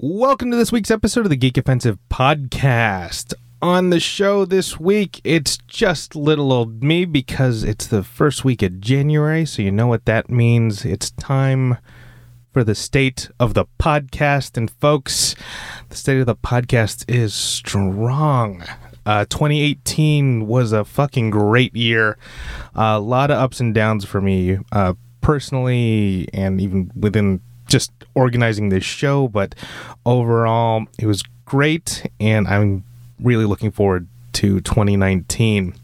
Welcome to this week's episode of the Geek Offensive Podcast. On the show this week, it's just little old me because it's the first week of January, so you know what that means. It's time for the state of the podcast. And folks, the state of the podcast is strong. Uh, 2018 was a fucking great year. a lot of ups and downs for me uh, personally, and even within just organizing this show. But overall, it was great, and I'm really looking forward to 2019.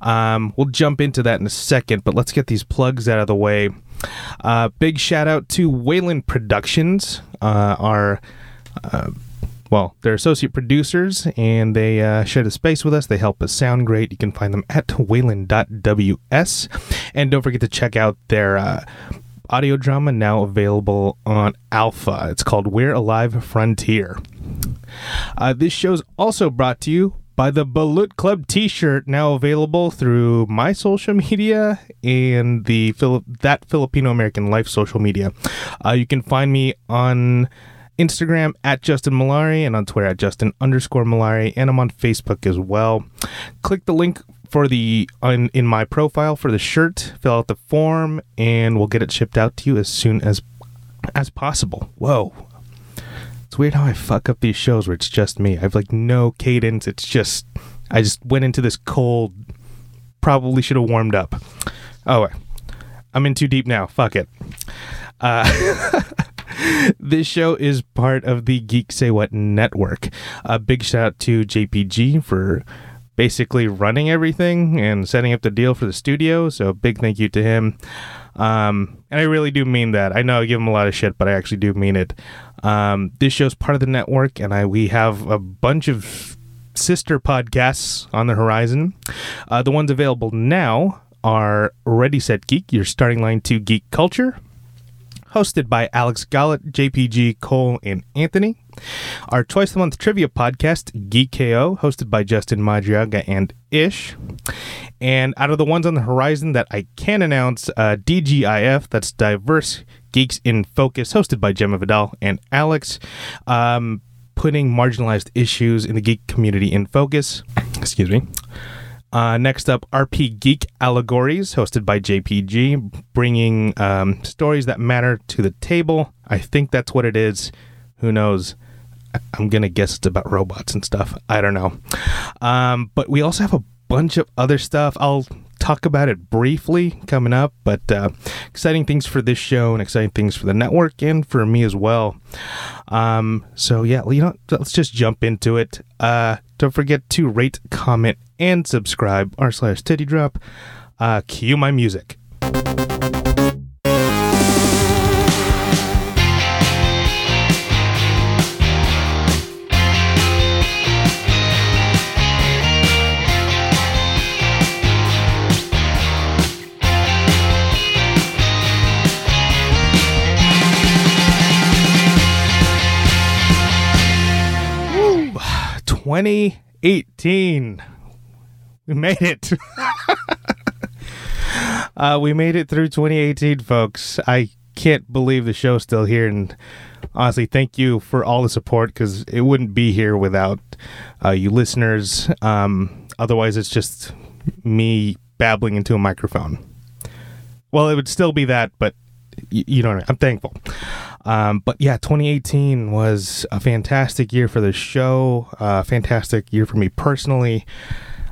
Um, we'll jump into that in a second, but let's get these plugs out of the way. Uh, big shout out to Wayland Productions, uh, our uh, well, they're associate producers and they uh, share the space with us. They help us sound great. You can find them at wayland.ws. And don't forget to check out their uh, audio drama now available on Alpha. It's called We're Alive Frontier. Uh, this show's also brought to you by the Balut Club T-shirt, now available through my social media and the that Filipino American Life social media. Uh, you can find me on Instagram at Justin Malari and on Twitter at Justin underscore Malari, and I'm on Facebook as well. Click the link for the on, in my profile for the shirt, fill out the form, and we'll get it shipped out to you as soon as as possible. Whoa. It's weird how I fuck up these shows where it's just me. I've like no cadence. It's just I just went into this cold. Probably should have warmed up. Oh, I'm in too deep now. Fuck it. Uh, this show is part of the Geek Say What network. A big shout out to JPG for basically running everything and setting up the deal for the studio. So big thank you to him. Um, and I really do mean that. I know I give him a lot of shit, but I actually do mean it. Um, this show's part of the network, and I we have a bunch of sister podcasts on the horizon. Uh, the ones available now are Ready Set Geek, your starting line to geek culture, hosted by Alex Gollett, JPG, Cole, and Anthony. Our twice a month trivia podcast, Geek KO, hosted by Justin Madriaga and Ish. And out of the ones on the horizon that I can announce, uh, DGIF, that's Diverse Geeks in Focus, hosted by Gemma Vidal and Alex. Um, putting marginalized issues in the geek community in focus. Excuse me. Uh, next up, RP Geek Allegories, hosted by JPG, bringing um, stories that matter to the table. I think that's what it is. Who knows? I'm gonna guess it's about robots and stuff. I don't know. Um, but we also have a bunch of other stuff. I'll talk about it briefly coming up, but uh, exciting things for this show and exciting things for the network and for me as well. Um, so yeah, you know, let's just jump into it. Uh, don't forget to rate, comment, and subscribe. R slash titty drop. Uh, cue my music. 2018. We made it. uh, we made it through 2018, folks. I can't believe the show's still here. And honestly, thank you for all the support because it wouldn't be here without uh, you listeners. Um, otherwise, it's just me babbling into a microphone. Well, it would still be that, but y- you know I mean? I'm thankful. Um, but yeah, 2018 was a fantastic year for the show, a fantastic year for me personally.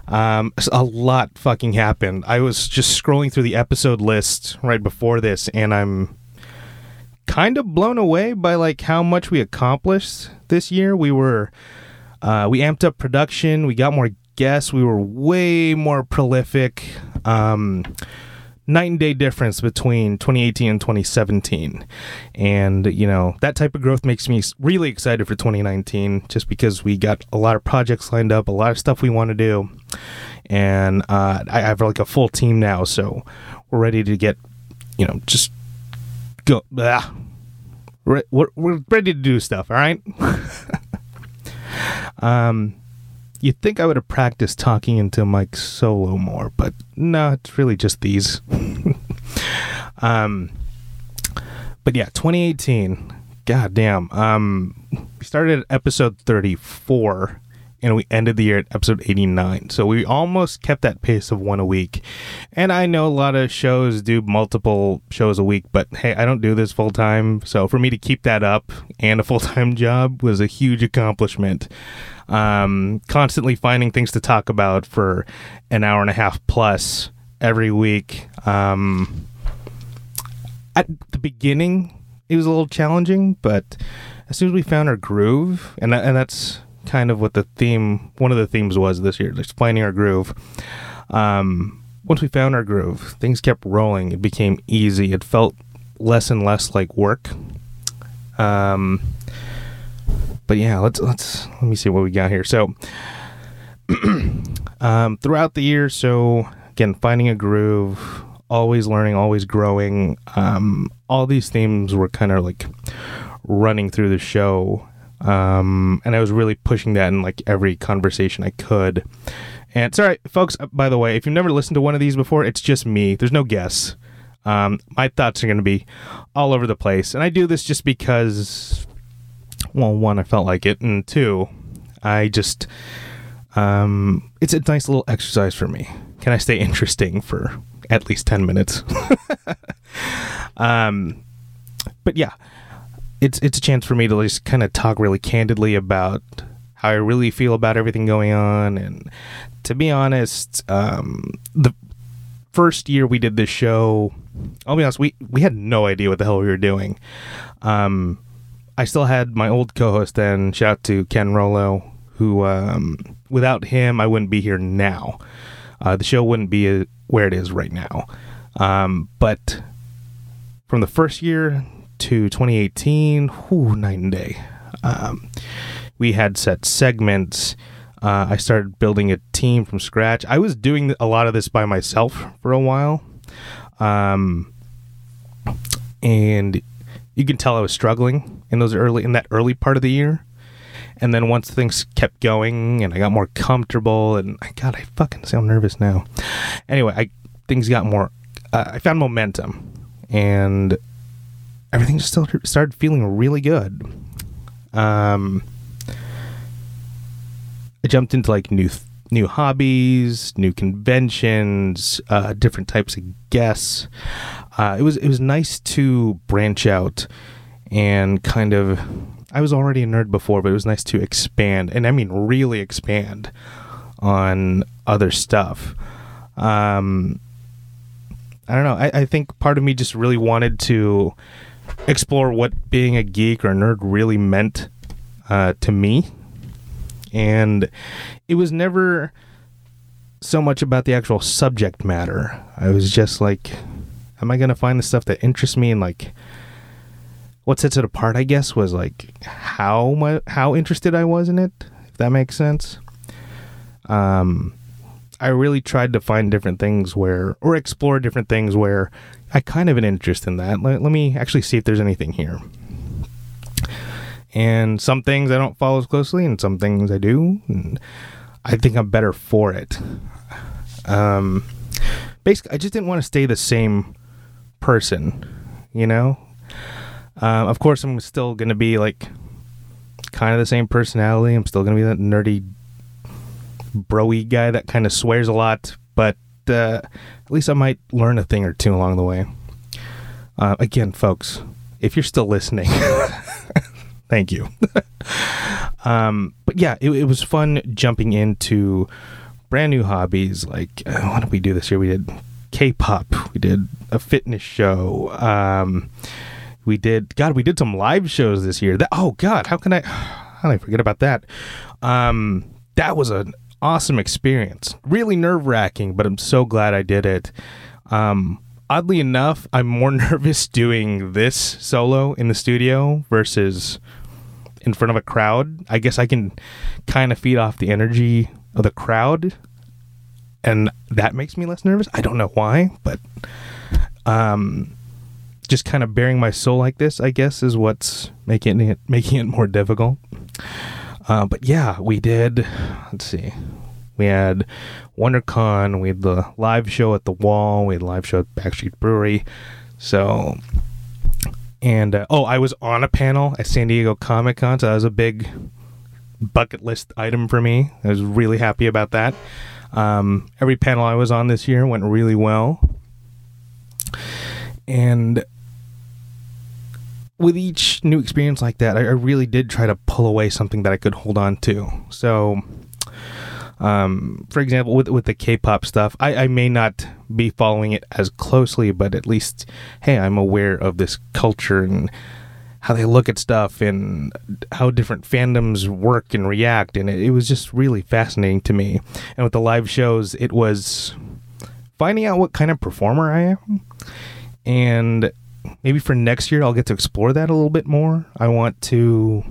Um, a lot fucking happened. I was just scrolling through the episode list right before this, and I'm kind of blown away by like how much we accomplished this year. We were uh, we amped up production. We got more guests. We were way more prolific. Um, night and day difference between 2018 and 2017 and you know that type of growth makes me really excited for 2019 just because we got a lot of projects lined up a lot of stuff we want to do. And uh, i have like a full team now so we're ready to get you know just go blah. We're, we're, we're ready to do stuff all right? Um You'd think I would have practiced talking into mic solo more, but no, it's really just these. um, but yeah, 2018, God damn. Um, we started at episode 34 and we ended the year at episode 89. So we almost kept that pace of one a week. And I know a lot of shows do multiple shows a week, but hey, I don't do this full time. So for me to keep that up and a full time job was a huge accomplishment. Um, constantly finding things to talk about for an hour and a half plus every week. Um, at the beginning, it was a little challenging, but as soon as we found our groove, and and that's kind of what the theme, one of the themes was this year, just finding our groove. Um, once we found our groove, things kept rolling. It became easy. It felt less and less like work. Um, but yeah, let's let's let me see what we got here. So, um, throughout the year, so again, finding a groove, always learning, always growing. Um, all these themes were kind of like running through the show. Um, and I was really pushing that in like every conversation I could. And sorry, folks, uh, by the way, if you've never listened to one of these before, it's just me. There's no guess. Um, my thoughts are going to be all over the place. And I do this just because, well, one, I felt like it. And two, I just, um, it's a nice little exercise for me. Can I stay interesting for at least 10 minutes? um, but yeah, it's it's a chance for me to just kind of talk really candidly about how I really feel about everything going on. And to be honest, um, the first year we did this show, I'll be honest, we we had no idea what the hell we were doing. Um, I still had my old co-host then. Shout out to Ken Rollo, who um, without him I wouldn't be here now. Uh, the show wouldn't be uh, where it is right now. Um, but from the first year to 2018, whew, night and day. Um, we had set segments. Uh, I started building a team from scratch. I was doing a lot of this by myself for a while. Um, and you can tell I was struggling in those early in that early part of the year. And then once things kept going and I got more comfortable and God, I fucking sound nervous now. Anyway, I things got more. Uh, I found momentum, and everything just started feeling really good. Um, I jumped into like new new hobbies, new conventions, uh, different types of guests. Uh, it was it was nice to branch out and kind of. I was already a nerd before, but it was nice to expand, and I mean really expand on other stuff. Um, I don't know. I, I think part of me just really wanted to explore what being a geek or a nerd really meant uh, to me. And it was never so much about the actual subject matter. I was just like, am I going to find the stuff that interests me and like what sets it apart, I guess, was like how my, how interested I was in it, if that makes sense. Um, I really tried to find different things where, or explore different things where I kind of an interest in that. Let, let me actually see if there's anything here. And some things I don't follow as closely, and some things I do. And I think I'm better for it. Um, basically, I just didn't want to stay the same person, you know? Uh, of course, I'm still going to be like kind of the same personality. I'm still going to be that nerdy, broy guy that kind of swears a lot, but uh, at least I might learn a thing or two along the way. Uh, again, folks, if you're still listening, thank you. um, but yeah, it, it, was fun jumping into brand new hobbies. Like, uh, what did we do this year? We did K-pop. We did a fitness show. Um, we did God. We did some live shows this year. That oh God, how can I? How did I forget about that? Um, that was an awesome experience. Really nerve wracking, but I'm so glad I did it. Um, oddly enough, I'm more nervous doing this solo in the studio versus in front of a crowd. I guess I can kind of feed off the energy of the crowd, and that makes me less nervous. I don't know why, but um, just kind of baring my soul like this, I guess, is what's making it making it more difficult. Uh, but yeah, we did. Let's see. We had WonderCon. We had the live show at the Wall. We had live show at Backstreet Brewery. So, And uh, oh, I was on a panel at San Diego Comic Con, so that was a big bucket list item for me. I was really happy about that. Um, every panel I was on this year went really well. And with each new experience like that, I, I really did try to pull away something that I could hold on to. So, um, for example, with with the K-pop stuff, I, I may not be following it as closely, but at least, hey, I'm aware of this culture and how they look at stuff and how different fandoms work and react, and it, it was just really fascinating to me. And with the live shows, it was finding out what kind of performer I am, and maybe for next year I'll get to explore that a little bit more. I want to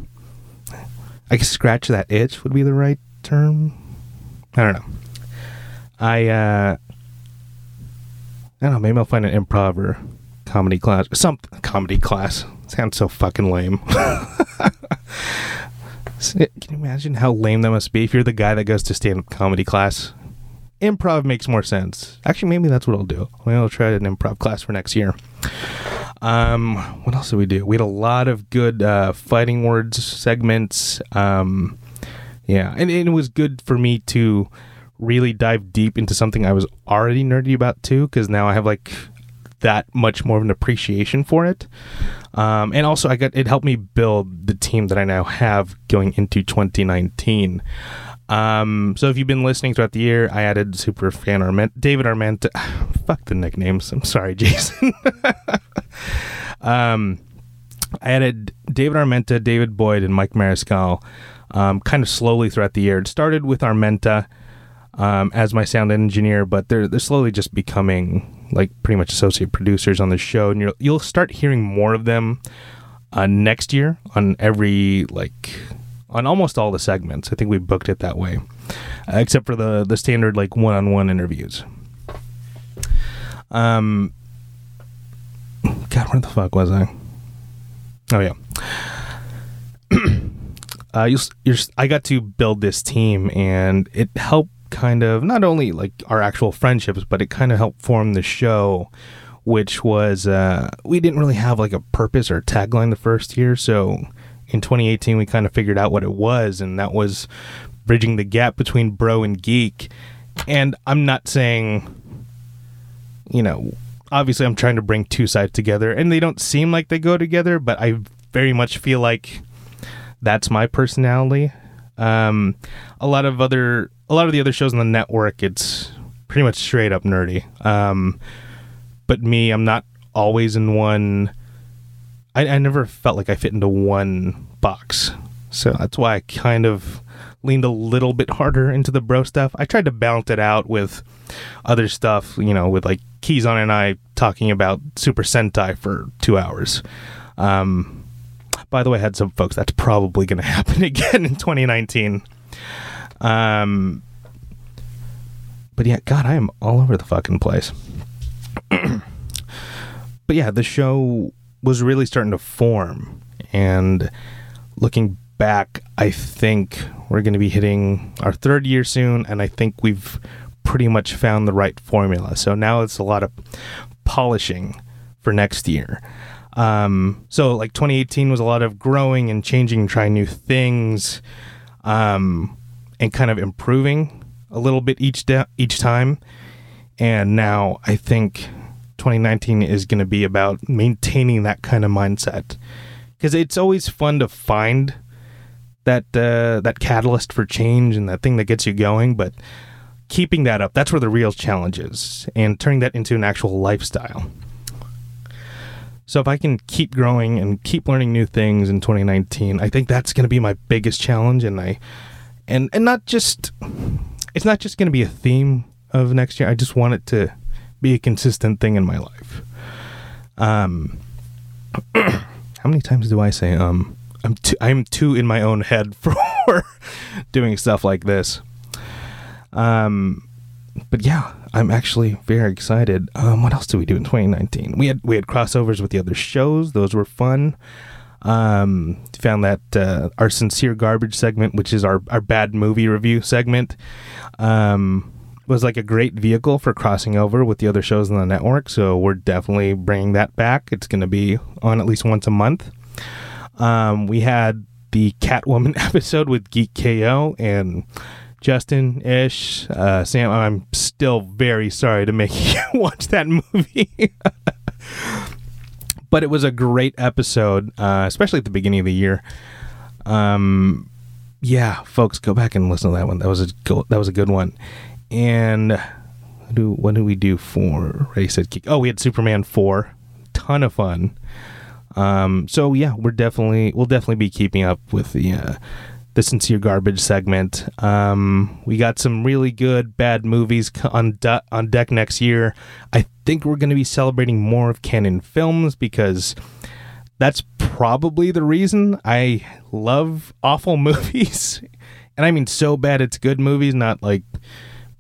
I guess scratch that itch would be the right term. I don't know. I uh I don't know, maybe I'll find an improv or comedy class or some comedy class. Sounds so fucking lame. Can you imagine how lame that must be if you're the guy that goes to stand up comedy class? Improv makes more sense. Actually, maybe that's what I'll do. Maybe I'll try an improv class for next year. Um, what else did we do? We had a lot of good uh, fighting words segments. Um, yeah, and, and it was good for me to really dive deep into something I was already nerdy about too, because now I have like that much more of an appreciation for it. Um, and also, I got it helped me build the team that I now have going into 2019. Um, so if you've been listening throughout the year, I added super fan Arment, David Armenta. Fuck the nicknames. I'm sorry, Jason. um, I added David Armenta, David Boyd, and Mike Mariscal um, kind of slowly throughout the year. It started with Armenta um, as my sound engineer, but they're they're slowly just becoming like pretty much associate producers on the show, and you'll you'll start hearing more of them uh, next year on every like on almost all the segments. I think we booked it that way, uh, except for the the standard like one on one interviews. Um, God, where the fuck was I? Oh yeah. uh, you, you're, I got to build this team, and it helped kind of not only like our actual friendships, but it kind of helped form the show. Which was uh, we didn't really have like a purpose or tagline the first year, so in 2018 we kind of figured out what it was and that was bridging the gap between bro and geek. And i'm not saying you know obviously i'm trying to bring two sides together and they don't seem like they go together but i very much feel like that's my personality. Um, a lot of other a lot of the other shows on the network it's pretty much straight up nerdy. Um, but me i'm not always in one I, I never felt like I fit into one box. So that's why I kind of leaned a little bit harder into the bro stuff. I tried to balance it out with other stuff, you know, with like Keyson and I talking about Super Sentai for two hours. Um, by the way, I had some folks that's probably going to happen again in 2019. Um, but yeah, God, I am all over the fucking place. but yeah, the show was really starting to form. And looking back, I think we're going to be hitting our third year soon, and I think we've pretty much found the right formula. So now it's a lot of polishing for next year. Um, so like 2018 was a lot of growing and changing, trying new things, um, and kind of improving a little bit each de- each time. And now I think 2019 is going to be about maintaining that kind of mindset. Because it's always fun to find that uh, that catalyst for change and that thing that gets you going but keeping that up that's where the real challenge is and turning that into an actual lifestyle. So if i can keep growing and keep learning new things in 2019 i think that's going to be my biggest challenge and i and and not just it's not just going to be a theme of next year. I just want it to be a consistent thing in my life. Um, how many times do I say um? I'm too, I'm too in my own head for doing stuff like this. Um, but yeah, I'm actually very excited. Um, what else did we do in 2019? We had we had crossovers with the other shows; those were fun. Um, found that uh, our sincere garbage segment, which is our our bad movie review segment, um, was like a great vehicle for crossing over with the other shows on the network. So we're definitely bringing that back. It's going to be on at least once a month. Um, we had the Catwoman episode with Geek KO and Justin Ish. Uh, Sam, I'm still very sorry to make you watch that movie. but it was a great episode, uh, especially at the beginning of the year. Um, yeah, folks, go back and listen to that one. That was a go- that was a good one. And do what did we do for Ready Set Geek? Oh, we had Superman four, ton of fun. Um, so yeah, we're definitely we'll definitely be keeping up with the uh, the sincere garbage segment. Um, we got some really good bad movies on de- on deck next year. I think we're going to be celebrating more of Cannon films because that's probably the reason I love awful movies, and I mean so bad it's good movies, not like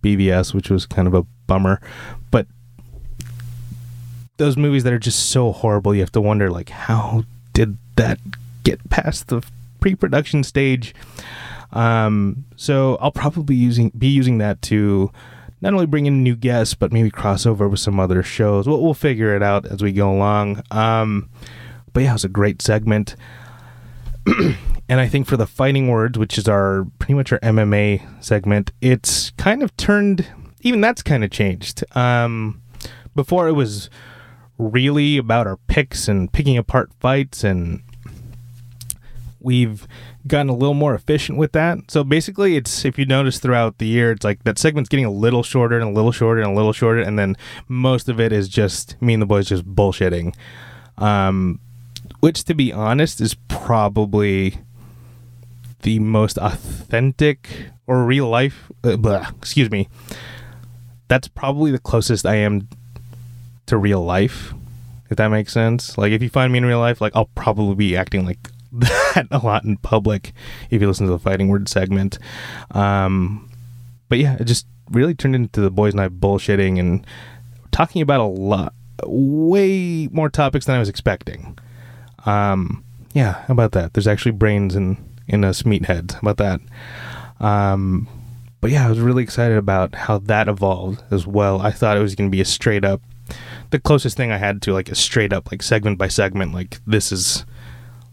BVS, which was kind of a bummer, but those movies that are just so horrible, you have to wonder like how did that get past the pre-production stage? Um, so I'll probably using be using that to not only bring in new guests, but maybe cross over with some other shows. We'll, we'll figure it out as we go along. Um, but yeah, it was a great segment. and I think for the fighting words, which is our pretty much our MMA segment, it's kind of turned. Even that's kind of changed. Um, before it was really about our picks and picking apart fights and we've gotten a little more efficient with that. So basically it's if you notice throughout the year it's like that segment's getting a little shorter and a little shorter and a little shorter and then most of it is just me and the boys just bullshitting. Um which to be honest is probably the most authentic or real life uh, blah, excuse me. That's probably the closest I am to real life, if that makes sense. Like if you find me in real life, like I'll probably be acting like that a lot in public if you listen to the fighting word segment. Um, but yeah, it just really turned into the boys and I bullshitting and talking about a lot, way more topics than I was expecting. Um, yeah, how about that? There's actually brains in in us meatheads. How about that? Um, but yeah, I was really excited about how that evolved as well. I thought it was going to be a straight up the closest thing I had to like a straight up like segment by segment like this is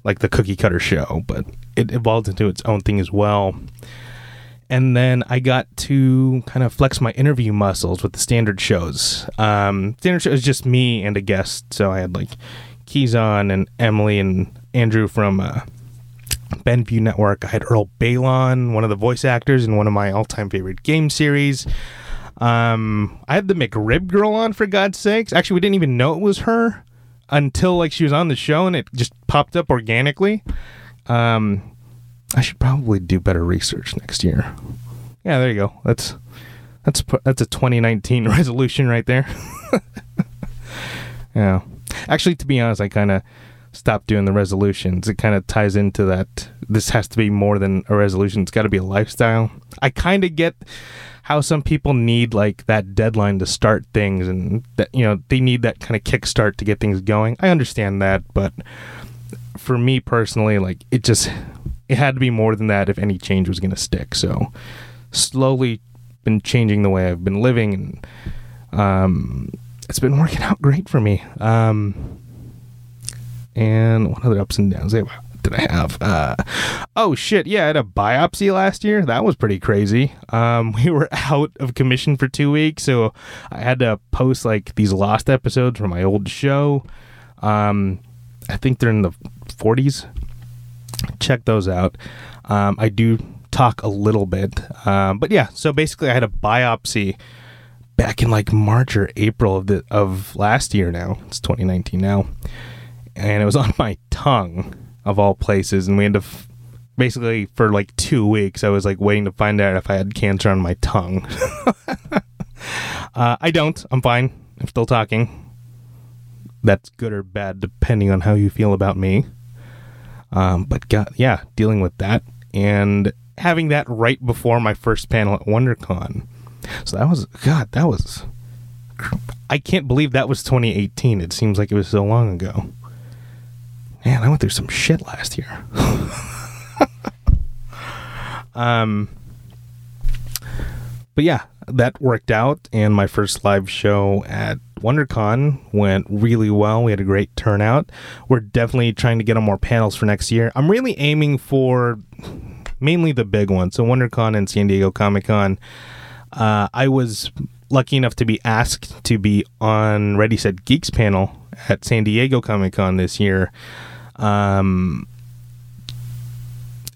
like the cookie cutter show, but it evolved into its own thing as well. And then I got to kind of flex my interview muscles with the standard shows. Um, standard show is just me and a guest, so I had like Keyson and Emily and Andrew from uh, Benview Network. I had Earl Baylon, one of the voice actors in one of my all-time favorite game series. Um, I had the McRib girl on for God's sakes. Actually, we didn't even know it was her until like she was on the show and it just popped up organically. Um, I should probably do better research next year. Yeah, there you go. That's that's that's a 2019 resolution right there. yeah. Actually, to be honest, I kind of stopped doing the resolutions. It kind of ties into that. This has to be more than a resolution. It's got to be a lifestyle. I kind of get how some people need like that deadline to start things and that you know they need that kind of kickstart to get things going. I understand that, but for me personally, like it just it had to be more than that if any change was going to stick. So slowly been changing the way I've been living and um it's been working out great for me. Um and what other ups and downs? did I have? Uh, oh shit, yeah, I had a biopsy last year. That was pretty crazy. Um, we were out of commission for two weeks, so I had to post like these lost episodes from my old show. Um, I think they're in the 40s. Check those out. Um, I do talk a little bit, um, but yeah. So basically, I had a biopsy back in like March or April of the of last year. Now it's 2019 now, and it was on my tongue of all places, and we had to f- basically for like two weeks. I was like waiting to find out if I had cancer on my tongue. uh, I don't. I'm fine. I'm still talking. That's good or bad depending on how you feel about me. Um, but God, yeah, dealing with that and having that right before my first panel at WonderCon. So that was God. That was. I can't believe that was 2018. It seems like it was so long ago. Man, I went through some shit last year. um, but yeah, that worked out, and my first live show at WonderCon went really well. We had a great turnout. We're definitely trying to get on more panels for next year. I'm really aiming for mainly the big ones, so WonderCon and San Diego Comic Con. Uh, I was lucky enough to be asked to be on Ready Set Geeks panel at San Diego Comic Con this year. Um,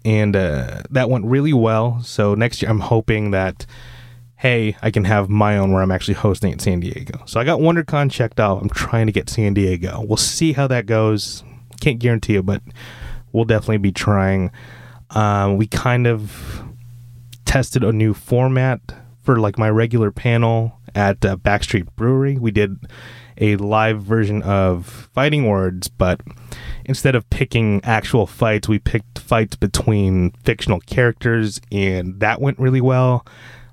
and uh, that went really well. So next year, I'm hoping that hey, I can have my own where I'm actually hosting at San Diego. So I got WonderCon checked out. I'm trying to get San Diego. We'll see how that goes. Can't guarantee it, but we'll definitely be trying. Um, we kind of tested a new format for like my regular panel at uh, Backstreet Brewery. We did a live version of Fighting Words, but instead of picking actual fights, we picked fights between fictional characters, and that went really well.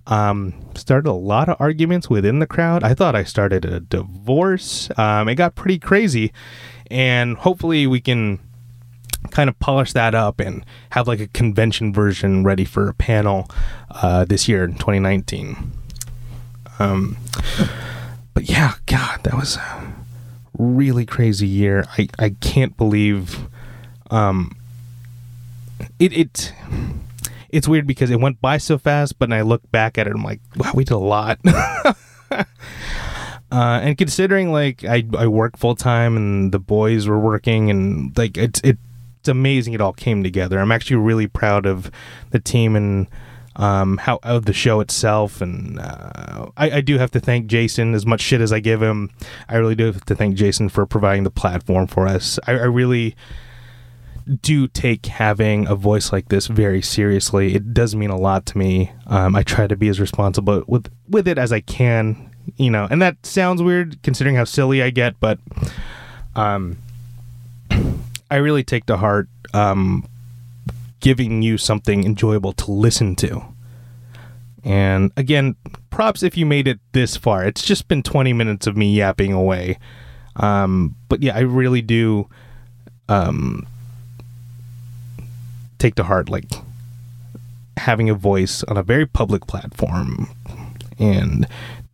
Um, started a lot of arguments within the crowd. I thought I started a divorce. Um, it got pretty crazy, and hopefully we can kind of polish that up and have like a convention version ready for a panel uh, this year in 2019. Um, but yeah, God, that was a really crazy year. I, I can't believe um, it it it's weird because it went by so fast, but I look back at it, I'm like, wow, we did a lot. uh, and considering like I, I work full time and the boys were working and like it's it, it's amazing it all came together. I'm actually really proud of the team and um, how of the show itself. And uh, I, I do have to thank Jason as much shit as I give him. I really do have to thank Jason for providing the platform for us. I, I really do take having a voice like this very seriously. It does mean a lot to me. Um, I try to be as responsible with with it as I can, you know. And that sounds weird considering how silly I get, but um, I really take to heart um, giving you something enjoyable to listen to. And again, props if you made it this far. It's just been 20 minutes of me yapping away. Um, but yeah, I really do um, take to heart like having a voice on a very public platform and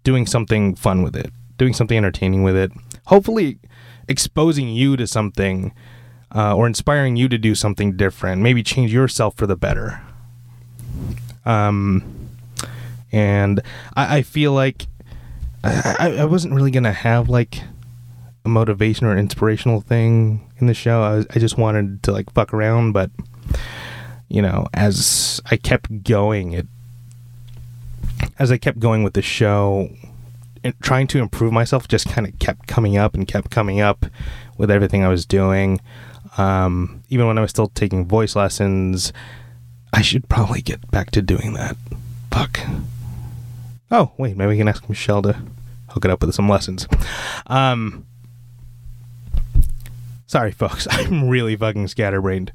doing something fun with it, doing something entertaining with it, hopefully exposing you to something uh, or inspiring you to do something different, maybe change yourself for the better. Um, and I, I feel like I, I wasn't really gonna have like a motivation or inspirational thing in the show. I, was, I just wanted to like fuck around, but you know, as I kept going, it as I kept going with the show, trying to improve myself just kind of kept coming up and kept coming up with everything I was doing. Um, even when I was still taking voice lessons, I should probably get back to doing that. Fuck. Oh, wait, maybe we can ask Michelle to hook it up with some lessons. Um, sorry, folks. I'm really fucking scatterbrained.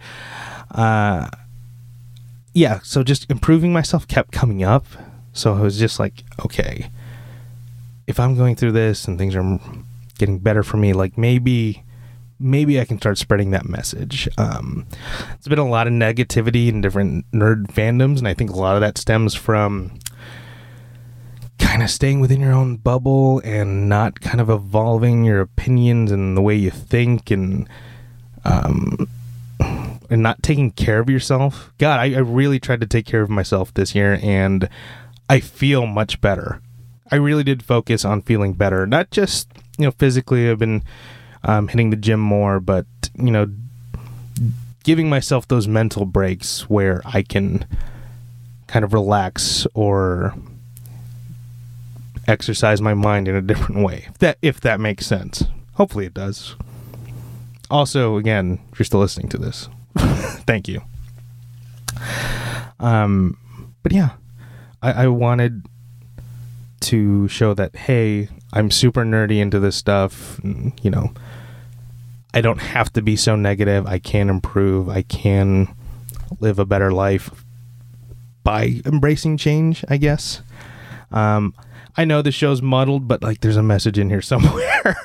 Uh, yeah, so just improving myself kept coming up. So I was just like, okay, if I'm going through this and things are getting better for me, like maybe maybe I can start spreading that message. Um, it's been a lot of negativity in different nerd fandoms, and I think a lot of that stems from kind of staying within your own bubble and not kind of evolving your opinions and the way you think and um, and not taking care of yourself. God, I, I really tried to take care of myself this year, and I feel much better. I really did focus on feeling better, not just you know physically. I've been um, hitting the gym more, but you know, giving myself those mental breaks where I can kind of relax or exercise my mind in a different way. If that if that makes sense. Hopefully it does. Also, again, if you're still listening to this, thank you. Um, but yeah, I, I wanted to show that hey, I'm super nerdy into this stuff. And, you know, I don't have to be so negative. I can improve. I can live a better life by embracing change, I guess. Um, I know the show's muddled, but like there's a message in here somewhere.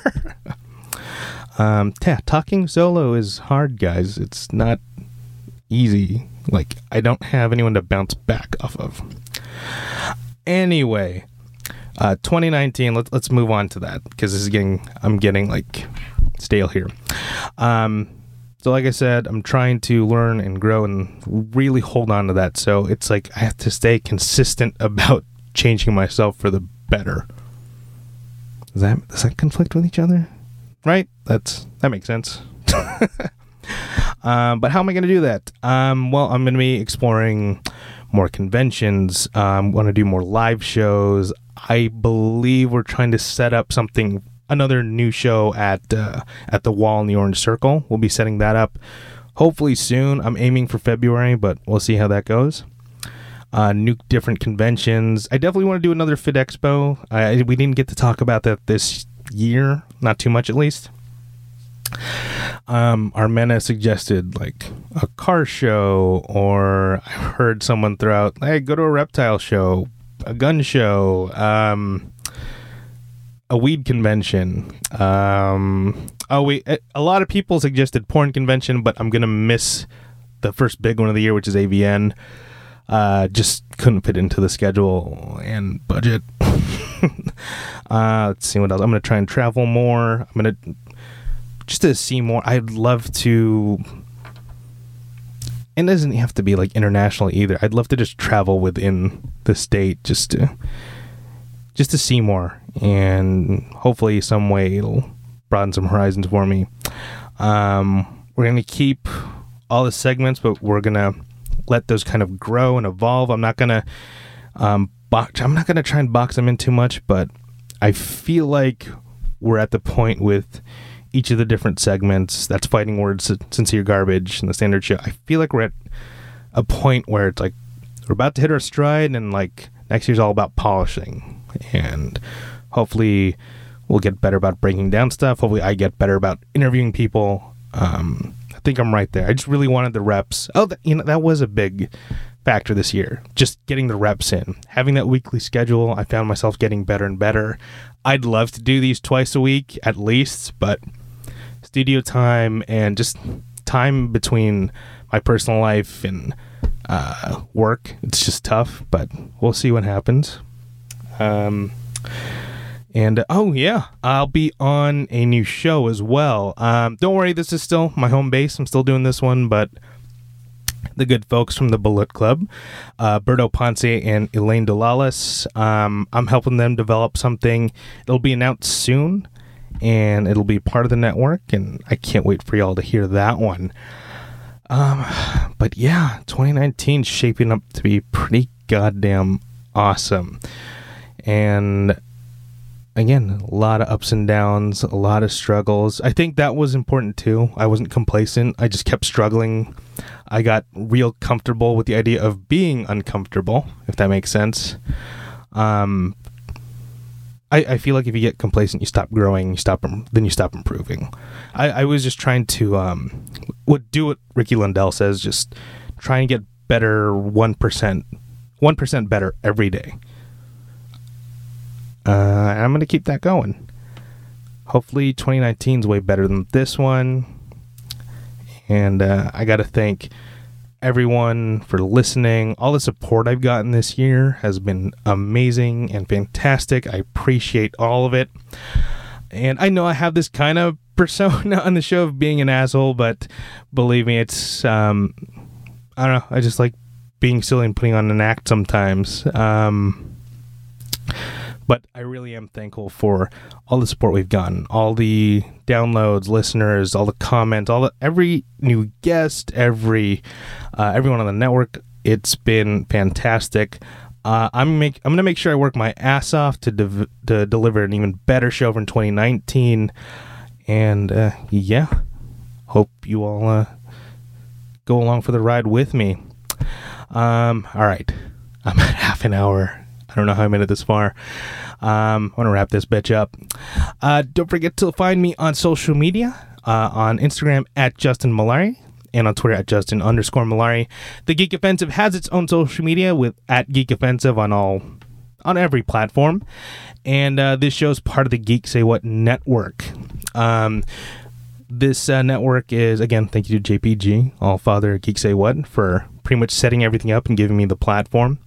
um, yeah, talking solo is hard, guys. It's not easy. Like I don't have anyone to bounce back off of. Anyway, Uh, 2019. Let's let's move on to that because this is getting I'm getting like stale here. Um, so like I said, I'm trying to learn and grow and really hold on to that. So it's like I have to stay consistent about changing myself for the better. Does that does that conflict with each other? Right? That's that makes sense. um, but how am I going to do that? Um, well, I'm going to be exploring more conventions. Um, want to do more live shows. I believe we're trying to set up something, another new show at uh, at the Wall in the Orange Circle. We'll be setting that up hopefully soon. I'm aiming for February, but we'll see how that goes. Uh, new different conventions. I definitely want to do another Fit Expo. I, we didn't get to talk about that this year, not too much at least. Um, Armena suggested like a car show, or I heard someone throw out, "Hey, go to a reptile show, a gun show, um, a weed convention." Um, oh wait, a- a lot of people suggested porn convention, but I'm gonna miss the first big one of the year, which is AVN. Uh, just couldn't fit into the schedule and budget. uh, let's see what else. I'm gonna try and travel more. I'm gonna just to see more. I'd love to. And it doesn't have to be like international either. I'd love to just travel within the state, just to, just to see more, and hopefully some way it'll broaden some horizons for me. Um, we're gonna keep all the segments, but we're gonna let those kind of grow and evolve. I'm not gonna um, box. I'm not gonna try and box them in too much, but I feel like we're at the point with each of the different segments. That's fighting words, sincere garbage, and the standard show. I feel like we're at a point where it's like we're about to hit our stride, and like next year's all about polishing, and hopefully we'll get better about breaking down stuff. Hopefully, I get better about interviewing people. Um, I think I'm right there. I just really wanted the reps. Oh, you know that was a big factor this year. Just getting the reps in, having that weekly schedule. I found myself getting better and better. I'd love to do these twice a week at least, but studio time and just time between my personal life and uh, work, it's just tough. But we'll see what happens. Um, and uh, oh yeah, I'll be on a new show as well. Um, don't worry, this is still my home base. I'm still doing this one, but the good folks from the Bullet Club, uh, Berto Ponce and Elaine Dolalis. Um, I'm helping them develop something. It'll be announced soon, and it'll be part of the network. And I can't wait for y'all to hear that one. Um, but yeah, 2019 shaping up to be pretty goddamn awesome. And again, a lot of ups and downs, a lot of struggles. I think that was important too. I wasn't complacent. I just kept struggling. I got real comfortable with the idea of being uncomfortable, if that makes sense. Um, I, I feel like if you get complacent, you stop growing, you stop, then you stop improving. I, I was just trying to um, what do what Ricky Lundell says, just try and get better one percent, one percent better every day. Uh, I'm gonna keep that going. Hopefully, 2019 is way better than this one. And uh, I got to thank everyone for listening. All the support I've gotten this year has been amazing and fantastic. I appreciate all of it. And I know I have this kind of persona on the show of being an asshole, but believe me, it's um, I don't know. I just like being silly and putting on an act sometimes. Um, but I really am thankful for all the support we've gotten, all the downloads, listeners, all the comments, all the every new guest, every uh, everyone on the network. It's been fantastic. Uh, I'm make I'm gonna make sure I work my ass off to de- to deliver an even better show for 2019, and uh, yeah, hope you all uh, go along for the ride with me. Um, all right, I'm at half an hour. I don't know how I made it this far. Um, I want to wrap this bitch up. Uh, don't forget to find me on social media uh, on Instagram at Justin Malari and on Twitter at Justin underscore Malari. The Geek Offensive has its own social media with at Geek Offensive on all on every platform, and uh, this show is part of the Geek Say What network. Um, this uh, network is again thank you to JPG, All Father Geek Say What, for pretty much setting everything up and giving me the platform.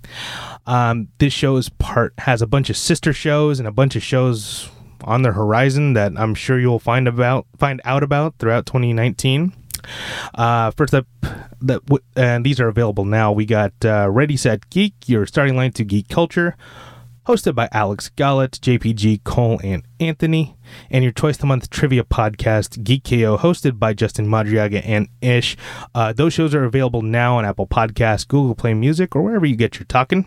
Um, this show is part has a bunch of sister shows and a bunch of shows on the horizon that I'm sure you'll find about find out about throughout 2019. Uh, first up, that w- and these are available now. We got uh, Ready Set Geek, your starting line to geek culture, hosted by Alex Gollett, JPG, Cole, and Anthony, and your twice a month trivia podcast, Geek KO, hosted by Justin Madriaga and Ish. Uh, those shows are available now on Apple Podcasts, Google Play Music, or wherever you get your talking.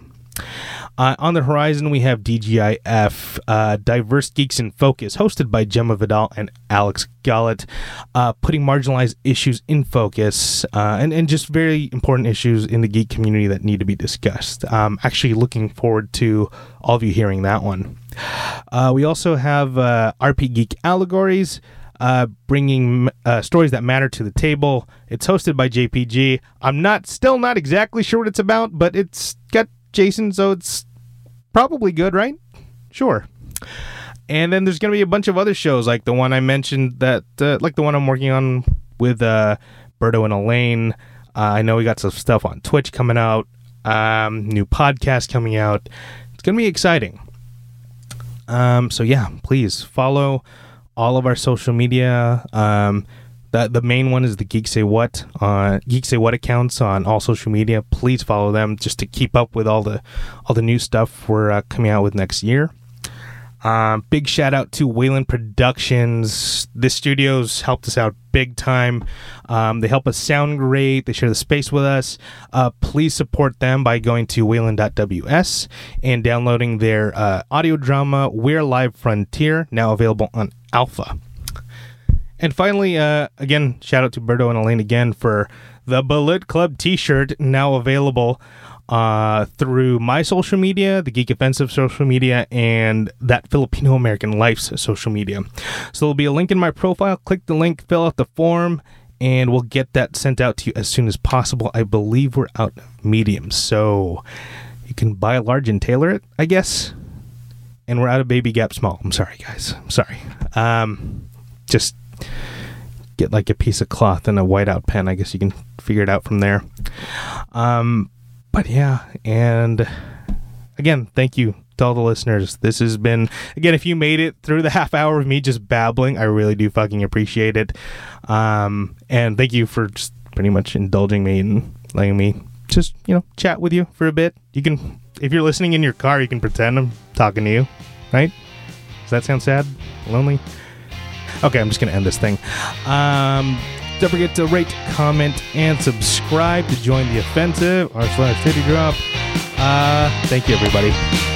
Uh, on the horizon, we have DGIF, uh, Diverse Geeks in Focus, hosted by Gemma Vidal and Alex Gollett, uh, putting marginalized issues in focus uh, and, and just very important issues in the geek community that need to be discussed. Um, actually, looking forward to all of you hearing that one. Uh, we also have uh, RP Geek Allegories. Uh, bringing uh, stories that matter to the table. It's hosted by JPG. I'm not still not exactly sure what it's about, but it's got Jason, so it's probably good, right? Sure. And then there's going to be a bunch of other shows like the one I mentioned that, uh, like the one I'm working on with uh, Berto and Elaine. Uh, I know we got some stuff on Twitch coming out, um, new podcast coming out. It's going to be exciting. Um, so yeah, please follow all of our social media. Um, the, main one is the Geek Say What uh, Geek Say What accounts on all social media. Please follow them just to keep up with all the all the new stuff we're uh, coming out with next year. Um, big shout out to Wayland Productions. This studio's helped us out big time. Um, they help us sound great. They share the space with us. Uh, please support them by going to wayland.ws and downloading their uh, audio drama We're Alive Frontier, now available on Alpha. And finally, uh, again, shout out to Berto and Elaine again for the Bullet Club T-shirt now available uh, through my social media, the Geek Offensive social media, and that Filipino American Life's social media. So there'll be a link in my profile. Click the link, fill out the form, and we'll get that sent out to you as soon as possible. I believe we're out of mediums, so you can buy a large and tailor it, I guess. And we're out of Baby Gap Small. I'm sorry, guys. I'm sorry. Um, just get like a piece of cloth and a whiteout pen. I guess you can figure it out from there. Um, but yeah, and again, thank you to all the listeners. This has been again, if you made it through the half hour of me just babbling, I really do fucking appreciate it. Um, and thank you for just pretty much indulging me and letting me just you know chat with you for a bit. You can, if you're listening in your car, you can pretend I'm talking to you, right? Does that sound sad, lonely? Okay, I'm just going to end this thing. Um, don't forget to rate, comment, and subscribe to join the offensive or slash city drop. Uh, thank you, everybody.